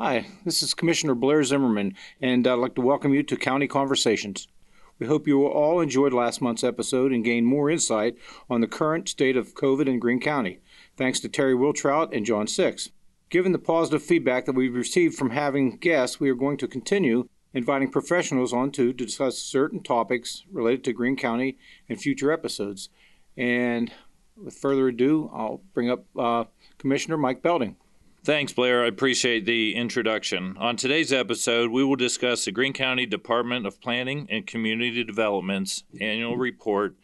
Hi, this is Commissioner Blair Zimmerman, and I'd like to welcome you to County Conversations. We hope you all enjoyed last month's episode and gained more insight on the current state of COVID in Greene County, thanks to Terry Wiltrout and John Six. Given the positive feedback that we've received from having guests, we are going to continue inviting professionals on to discuss certain topics related to Greene County in future episodes. And with further ado, I'll bring up uh, Commissioner Mike Belding. Thanks, Blair. I appreciate the introduction. On today's episode, we will discuss the Greene County Department of Planning and Community Development's annual report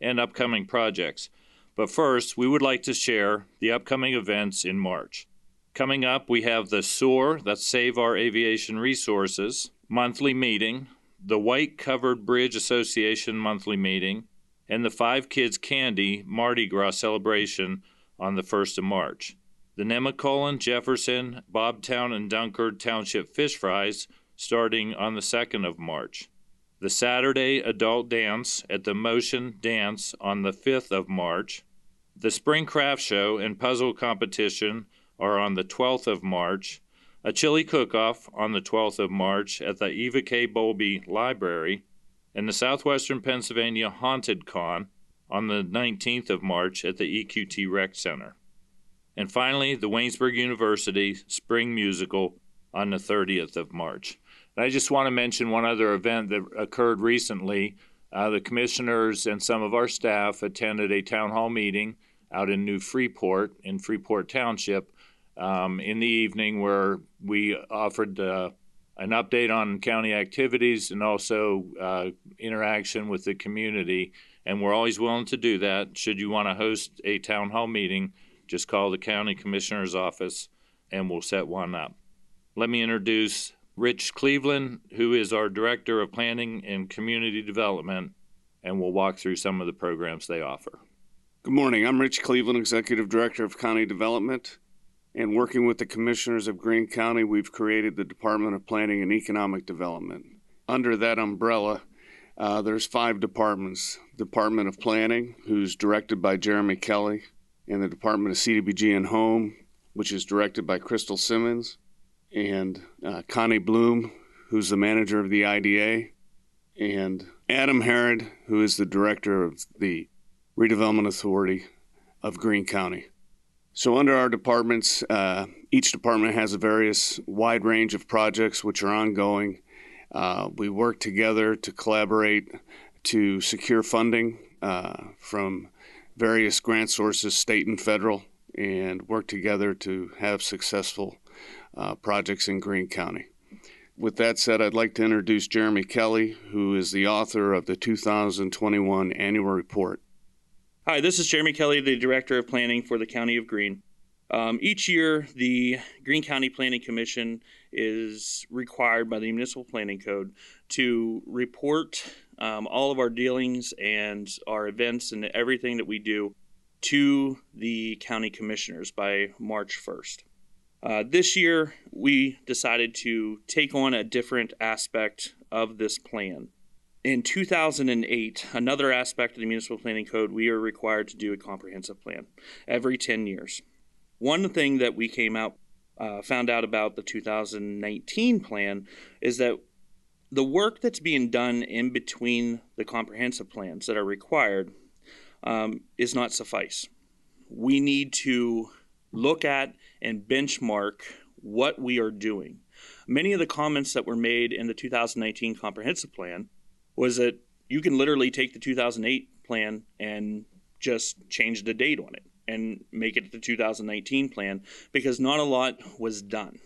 and upcoming projects. But first, we would like to share the upcoming events in March. Coming up, we have the SOAR, that's Save Our Aviation Resources, monthly meeting, the White Covered Bridge Association monthly meeting, and the Five Kids Candy Mardi Gras celebration on the 1st of March. The Nemacolin, Jefferson, Bobtown, and Dunkard Township Fish Fries starting on the 2nd of March. The Saturday Adult Dance at the Motion Dance on the 5th of March. The Spring Craft Show and Puzzle Competition are on the 12th of March. A chili cook-off on the 12th of March at the Eva K. Bowlby Library. And the Southwestern Pennsylvania Haunted Con on the 19th of March at the EQT Rec Center. And finally, the Waynesburg University Spring Musical on the 30th of March. And I just want to mention one other event that occurred recently. Uh, the commissioners and some of our staff attended a town hall meeting out in New Freeport in Freeport Township um, in the evening where we offered uh, an update on county activities and also uh, interaction with the community. And we're always willing to do that. Should you want to host a town hall meeting, just call the county commissioner's office and we'll set one up. Let me introduce Rich Cleveland, who is our Director of Planning and Community Development, and we'll walk through some of the programs they offer. Good morning. I'm Rich Cleveland, Executive Director of County Development. And working with the commissioners of Greene County, we've created the Department of Planning and Economic Development. Under that umbrella, uh, there's five departments Department of Planning, who's directed by Jeremy Kelly, and the Department of CDBG and Home, which is directed by Crystal Simmons, and uh, Connie Bloom, who's the manager of the IDA, and Adam Herreid, who is the director of the Redevelopment Authority of Greene County. So, under our departments, uh, each department has a various wide range of projects which are ongoing. Uh, we work together to collaborate to secure funding uh, from various grant sources, state and federal, and work together to have successful uh, projects in Greene County. With that said, I'd like to introduce Jeremy Kelly, who is the author of the 2021 annual report. Hi, this is Jeremy Kelly, the Director of Planning for the County of Greene. Um, each year, the Greene County Planning Commission is required by the Municipal Planning Code to report um, all of our dealings and our events and everything that we do to the county commissioners by March 1st. Uh, this year, we decided to take on a different aspect of this plan. In 2008, another aspect of the Municipal Planning Code, we are required to do a comprehensive plan every 10 years. One thing that we came out, uh, found out about the 2019 plan is that the work that's being done in between the comprehensive plans that are required um, is not suffice. We need to look at and benchmark what we are doing. Many of the comments that were made in the 2019 comprehensive plan was that you can literally take the 2008 plan and just change the date on it and make it the 2019 plan because not a lot was done.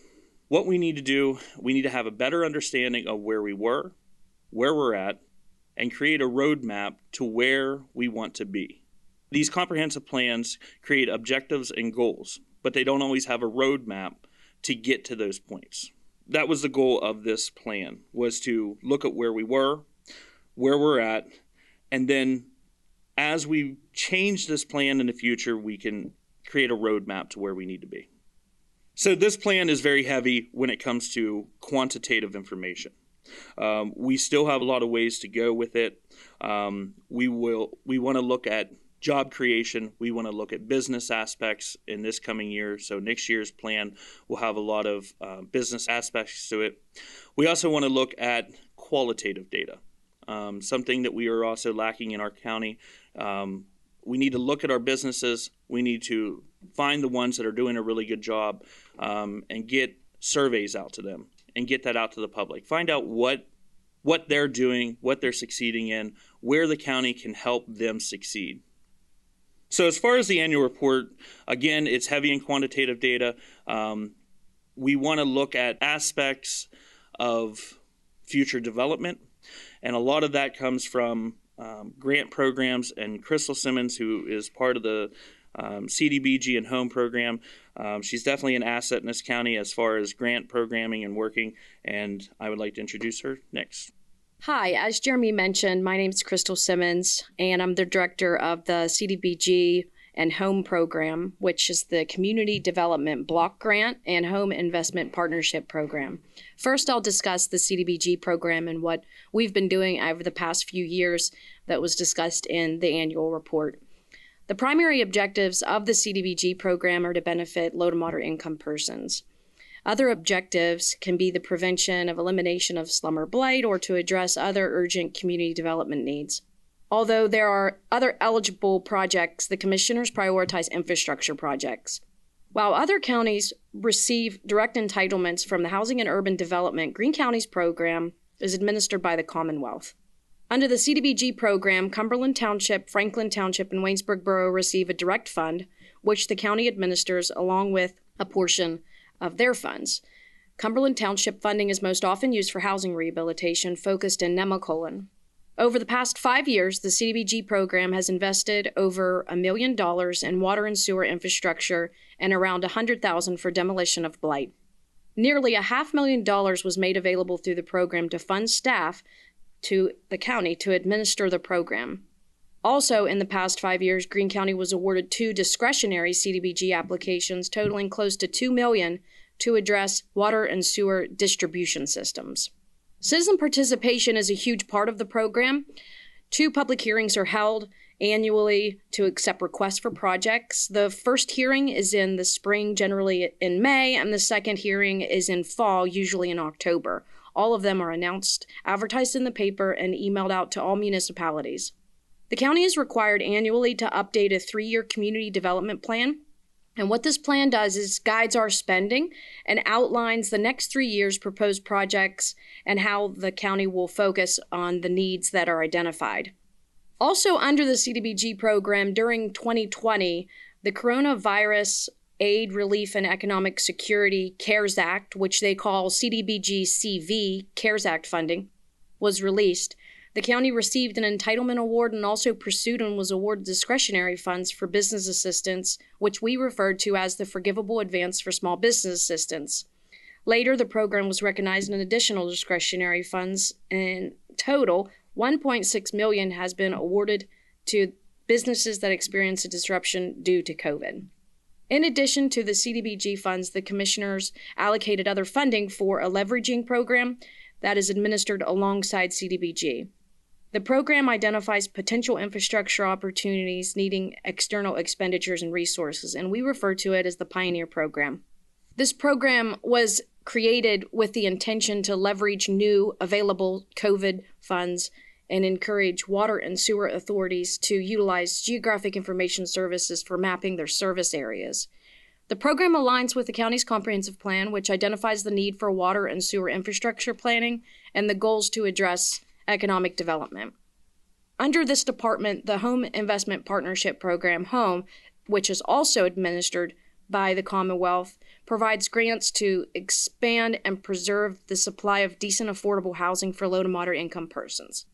What we need to do, we need to have a better understanding of where we were, where we're at, and create a roadmap to where we want to be. These comprehensive plans create objectives and goals, but they don't always have a roadmap to get to those points. That was the goal of this plan was to look at where we were, where we're at, and then as we change this plan in the future, we can create a roadmap to where we need to be. So this plan is very heavy when it comes to quantitative information. Um, we still have a lot of ways to go with it. Um, we will we want to look at job creation. We want to look at business aspects in this coming year. So next year's plan will have a lot of uh, business aspects to it. We also want to look at qualitative data, um, something that we are also lacking in our county. Um, we need to look at our businesses. We need to find the ones that are doing a really good job um, and get surveys out to them and get that out to the public. Find out what what they're doing, what they're succeeding in, where the county can help them succeed. So, as far as the annual report, again, it's heavy in quantitative data. Um, we want to look at aspects of future development, and a lot of that comes from um, grant programs. And Crystal Simmons, who is part of the um, CDBG and home program, um, she's definitely an asset in this county as far as grant programming and working. And I would like to introduce her next. Hi, as Jeremy mentioned, my name is Crystal Simmons, and I'm the director of the CDBG and Home Program, which is the Community Development Block Grant and Home Investment Partnership Program. First, I'll discuss the CDBG program and what we've been doing over the past few years that was discussed in the annual report. The primary objectives of the CDBG program are to benefit low to moderate income persons. Other objectives can be the prevention of elimination of slumber blight or to address other urgent community development needs. Although there are other eligible projects, the commissioners prioritize infrastructure projects. While other counties receive direct entitlements from the Housing and Urban Development, Greene County's program is administered by the Commonwealth. Under the CDBG program, Cumberland Township, Franklin Township, and Waynesburg Borough receive a direct fund, which the county administers along with a portion of their funds. Cumberland Township funding is most often used for housing rehabilitation focused in Nemacolin. Over the past five years, the CDBG program has invested over a million dollars in water and sewer infrastructure and around a hundred thousand for demolition of blight. Nearly a half million dollars was made available through the program to fund staff to the county to administer the program. Also, in the past five years, Greene County was awarded two discretionary CDBG applications totaling close to 2 million to address water and sewer distribution systems. Citizen participation is a huge part of the program. Two public hearings are held annually to accept requests for projects. The first hearing is in the spring, generally in May, and the second hearing is in fall, usually in October. All of them are announced, advertised in the paper, and emailed out to all municipalities. The county is required annually to update a three year community development plan. And what this plan does is guides our spending and outlines the next three years' proposed projects and how the county will focus on the needs that are identified. Also, under the CDBG program during 2020, the Coronavirus Aid, Relief, and Economic Security CARES Act, which they call CDBG CV, CARES Act funding, was released. The county received an entitlement award and also pursued and was awarded discretionary funds for business assistance, which we referred to as the Forgivable Advance for Small Business Assistance. Later, the program was recognized in additional discretionary funds. In total, 1.6 million has been awarded to businesses that experience a disruption due to COVID. In addition to the CDBG funds, the commissioners allocated other funding for a leveraging program that is administered alongside CDBG. The program identifies potential infrastructure opportunities needing external expenditures and resources, and we refer to it as the Pioneer Program. This program was created with the intention to leverage new available COVID funds and encourage water and sewer authorities to utilize geographic information services for mapping their service areas. The program aligns with the county's comprehensive plan, which identifies the need for water and sewer infrastructure planning and the goals to address economic development. Under this department, the Home Investment Partnership Program, HOME, which is also administered by the Commonwealth, provides grants to expand and preserve the supply of decent, affordable housing for low to moderate income persons.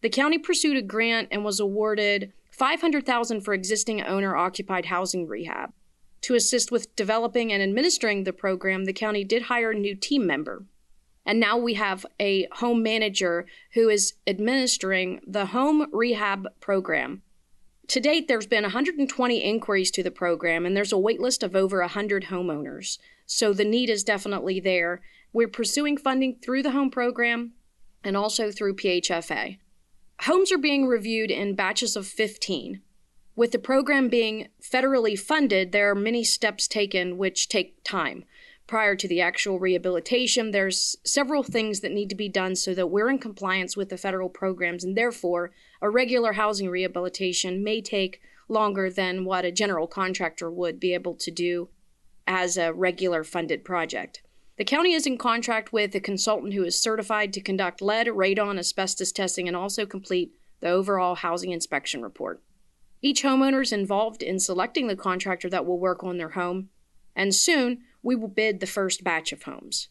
The county pursued a grant and was awarded 500,000 for existing owner occupied housing rehab. To assist with developing and administering the program, the county did hire a new team member. And now we have a home manager who is administering the home rehab program. To date, there's been 120 inquiries to the program, and there's a waitlist of over 100 homeowners. So the need is definitely there. We're pursuing funding through the home program and also through PHFA. Homes are being reviewed in batches of 15. With the program being federally funded, there are many steps taken which take time. Prior to the actual rehabilitation, there's several things that need to be done so that we're in compliance with the federal programs, and therefore, a regular housing rehabilitation may take longer than what a general contractor would be able to do as a regular funded project. The county is in contract with a consultant who is certified to conduct lead, radon, asbestos testing, and also complete the overall housing inspection report. Each homeowner is involved in selecting the contractor that will work on their home, and soon we will bid the first batch of homes.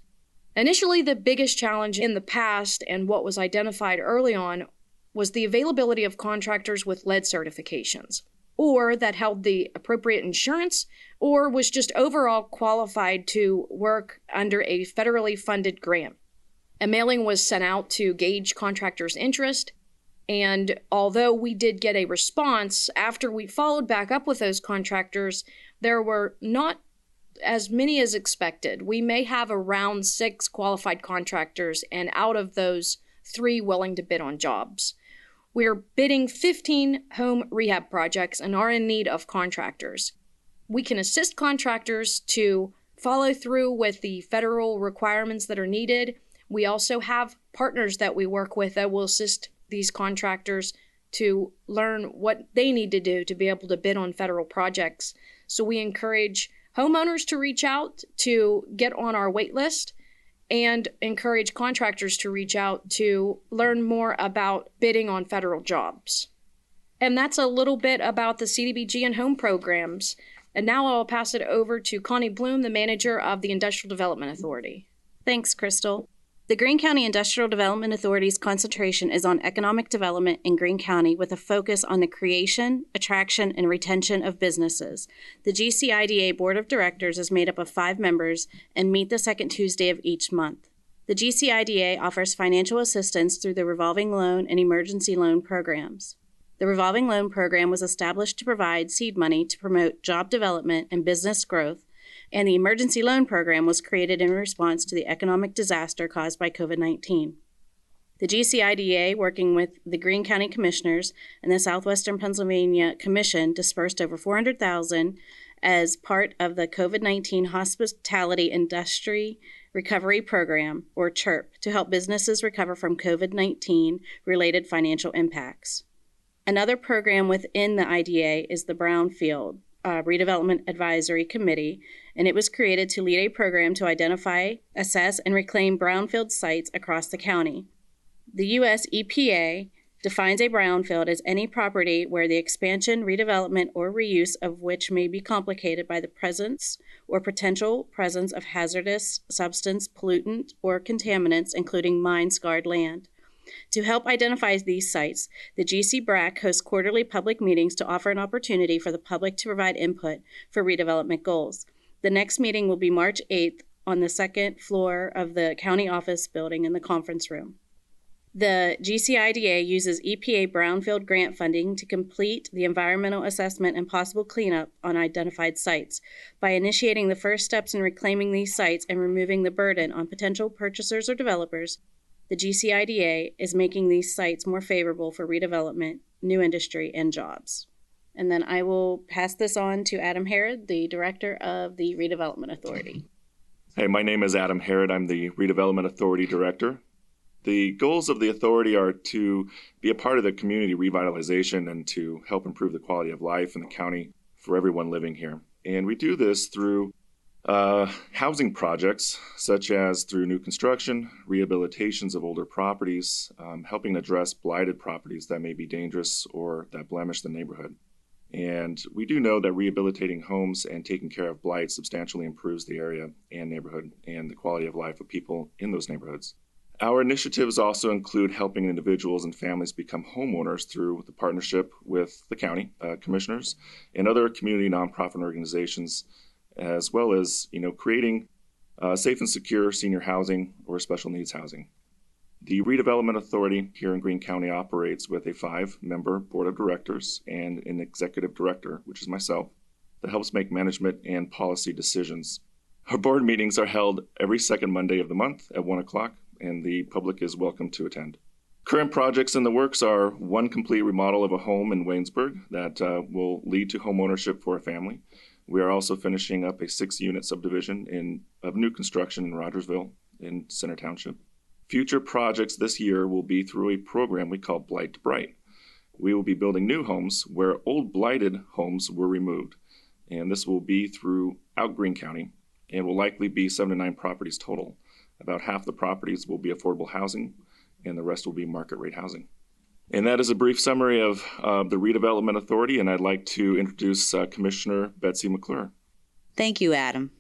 Initially, the biggest challenge in the past and what was identified early on was the availability of contractors with lead certifications or that held the appropriate insurance, or was just overall qualified to work under a federally funded grant. A mailing was sent out to gauge contractors' interest, and although we did get a response after we followed back up with those contractors, there were not as many as expected. We may have around six qualified contractors, and out of those, three willing to bid on jobs. We are bidding 15 home rehab projects and are in need of contractors. We can assist contractors to follow through with the federal requirements that are needed. We also have partners that we work with that will assist these contractors to learn what they need to do to be able to bid on federal projects. So we encourage homeowners to reach out to get on our wait list and encourage contractors to reach out to learn more about bidding on federal jobs. And that's a little bit about the CDBG and home programs. And now I'll pass it over to Connie Bloom, the manager of the Industrial Development Authority. Thanks, Crystal. The Greene County Industrial Development Authority's concentration is on economic development in Greene County with a focus on the creation, attraction, and retention of businesses. The GCIDA Board of Directors is made up of five members and meet the second Tuesday of each month. The GCIDA offers financial assistance through the revolving loan and emergency loan programs. The revolving loan program was established to provide seed money to promote job development and business growth and the Emergency Loan Program was created in response to the economic disaster caused by COVID 19. The GCIDA, working with the Greene County Commissioners and the Southwestern Pennsylvania Commission, dispersed over 400,000 as part of the COVID-19 Hospitality Industry Recovery Program, or CHIRP, to help businesses recover from COVID-19 related financial impacts. Another program within the IDA is the Brownfield uh, Redevelopment Advisory Committee, and it was created to lead a program to identify, assess, and reclaim brownfield sites across the county. The U.S. EPA defines a brownfield as any property where the expansion, redevelopment, or reuse of which may be complicated by the presence or potential presence of hazardous substance, pollutant, or contaminants, including mine scarred land. To help identify these sites, the GC BRAC hosts quarterly public meetings to offer an opportunity for the public to provide input for redevelopment goals. The next meeting will be March 8th on the second floor of the county office building in the conference room. The GCIDA uses EPA brownfield grant funding to complete the environmental assessment and possible cleanup on identified sites. By initiating the first steps in reclaiming these sites and removing the burden on potential purchasers or developers, the GCIDA is making these sites more favorable for redevelopment, new industry, and jobs. And then I will pass this on to Adam Herreid, the director of the Redevelopment Authority. Hey, my name is Adam Herreid. I'm the Redevelopment Authority Director. The goals of the authority are to be a part of the community revitalization and to help improve the quality of life in the county for everyone living here. And we do this through uh, housing projects, such as through new construction, rehabilitations of older properties, um, helping address blighted properties that may be dangerous or that blemish the neighborhood. And we do know that rehabilitating homes and taking care of blight substantially improves the area and neighborhood and the quality of life of people in those neighborhoods. Our initiatives also include helping individuals and families become homeowners through the partnership with the county uh, commissioners and other community nonprofit organizations as well as you know creating uh, safe and secure senior housing or special needs housing. The Redevelopment Authority here in Greene County operates with a five member board of directors and an executive director, which is myself, that helps make management and policy decisions. Our board meetings are held every second Monday of the month at 1 o'clock, and the public is welcome to attend. Current projects in the works are one complete remodel of a home in Waynesburg that uh, will lead to home ownership for a family. We are also finishing up a six unit subdivision in, of new construction in Rogersville in Center Township. Future projects this year will be through a program we call Blight to Bright. We will be building new homes where old blighted homes were removed. And this will be throughout Greene County and will likely be seven to nine properties total. About half the properties will be affordable housing, and the rest will be market rate housing. And that is a brief summary of uh, the Redevelopment Authority, and I'd like to introduce uh, Commissioner Betsy McClure. Thank you, Adam.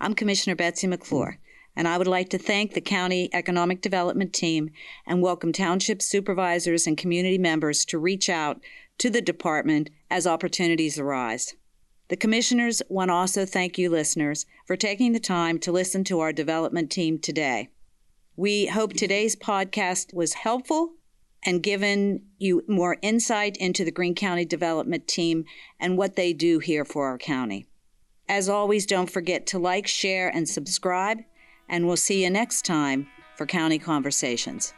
I'm Commissioner Betsy McClure, and I would like to thank the County Economic Development Team and welcome Township supervisors and community members to reach out to the department as opportunities arise. The Commissioners want to also thank you, listeners, for taking the time to listen to our development team today. We hope today's podcast was helpful and given you more insight into the Greene County Development Team and what they do here for our county. As always, don't forget to like, share, and subscribe, and we'll see you next time for County Conversations.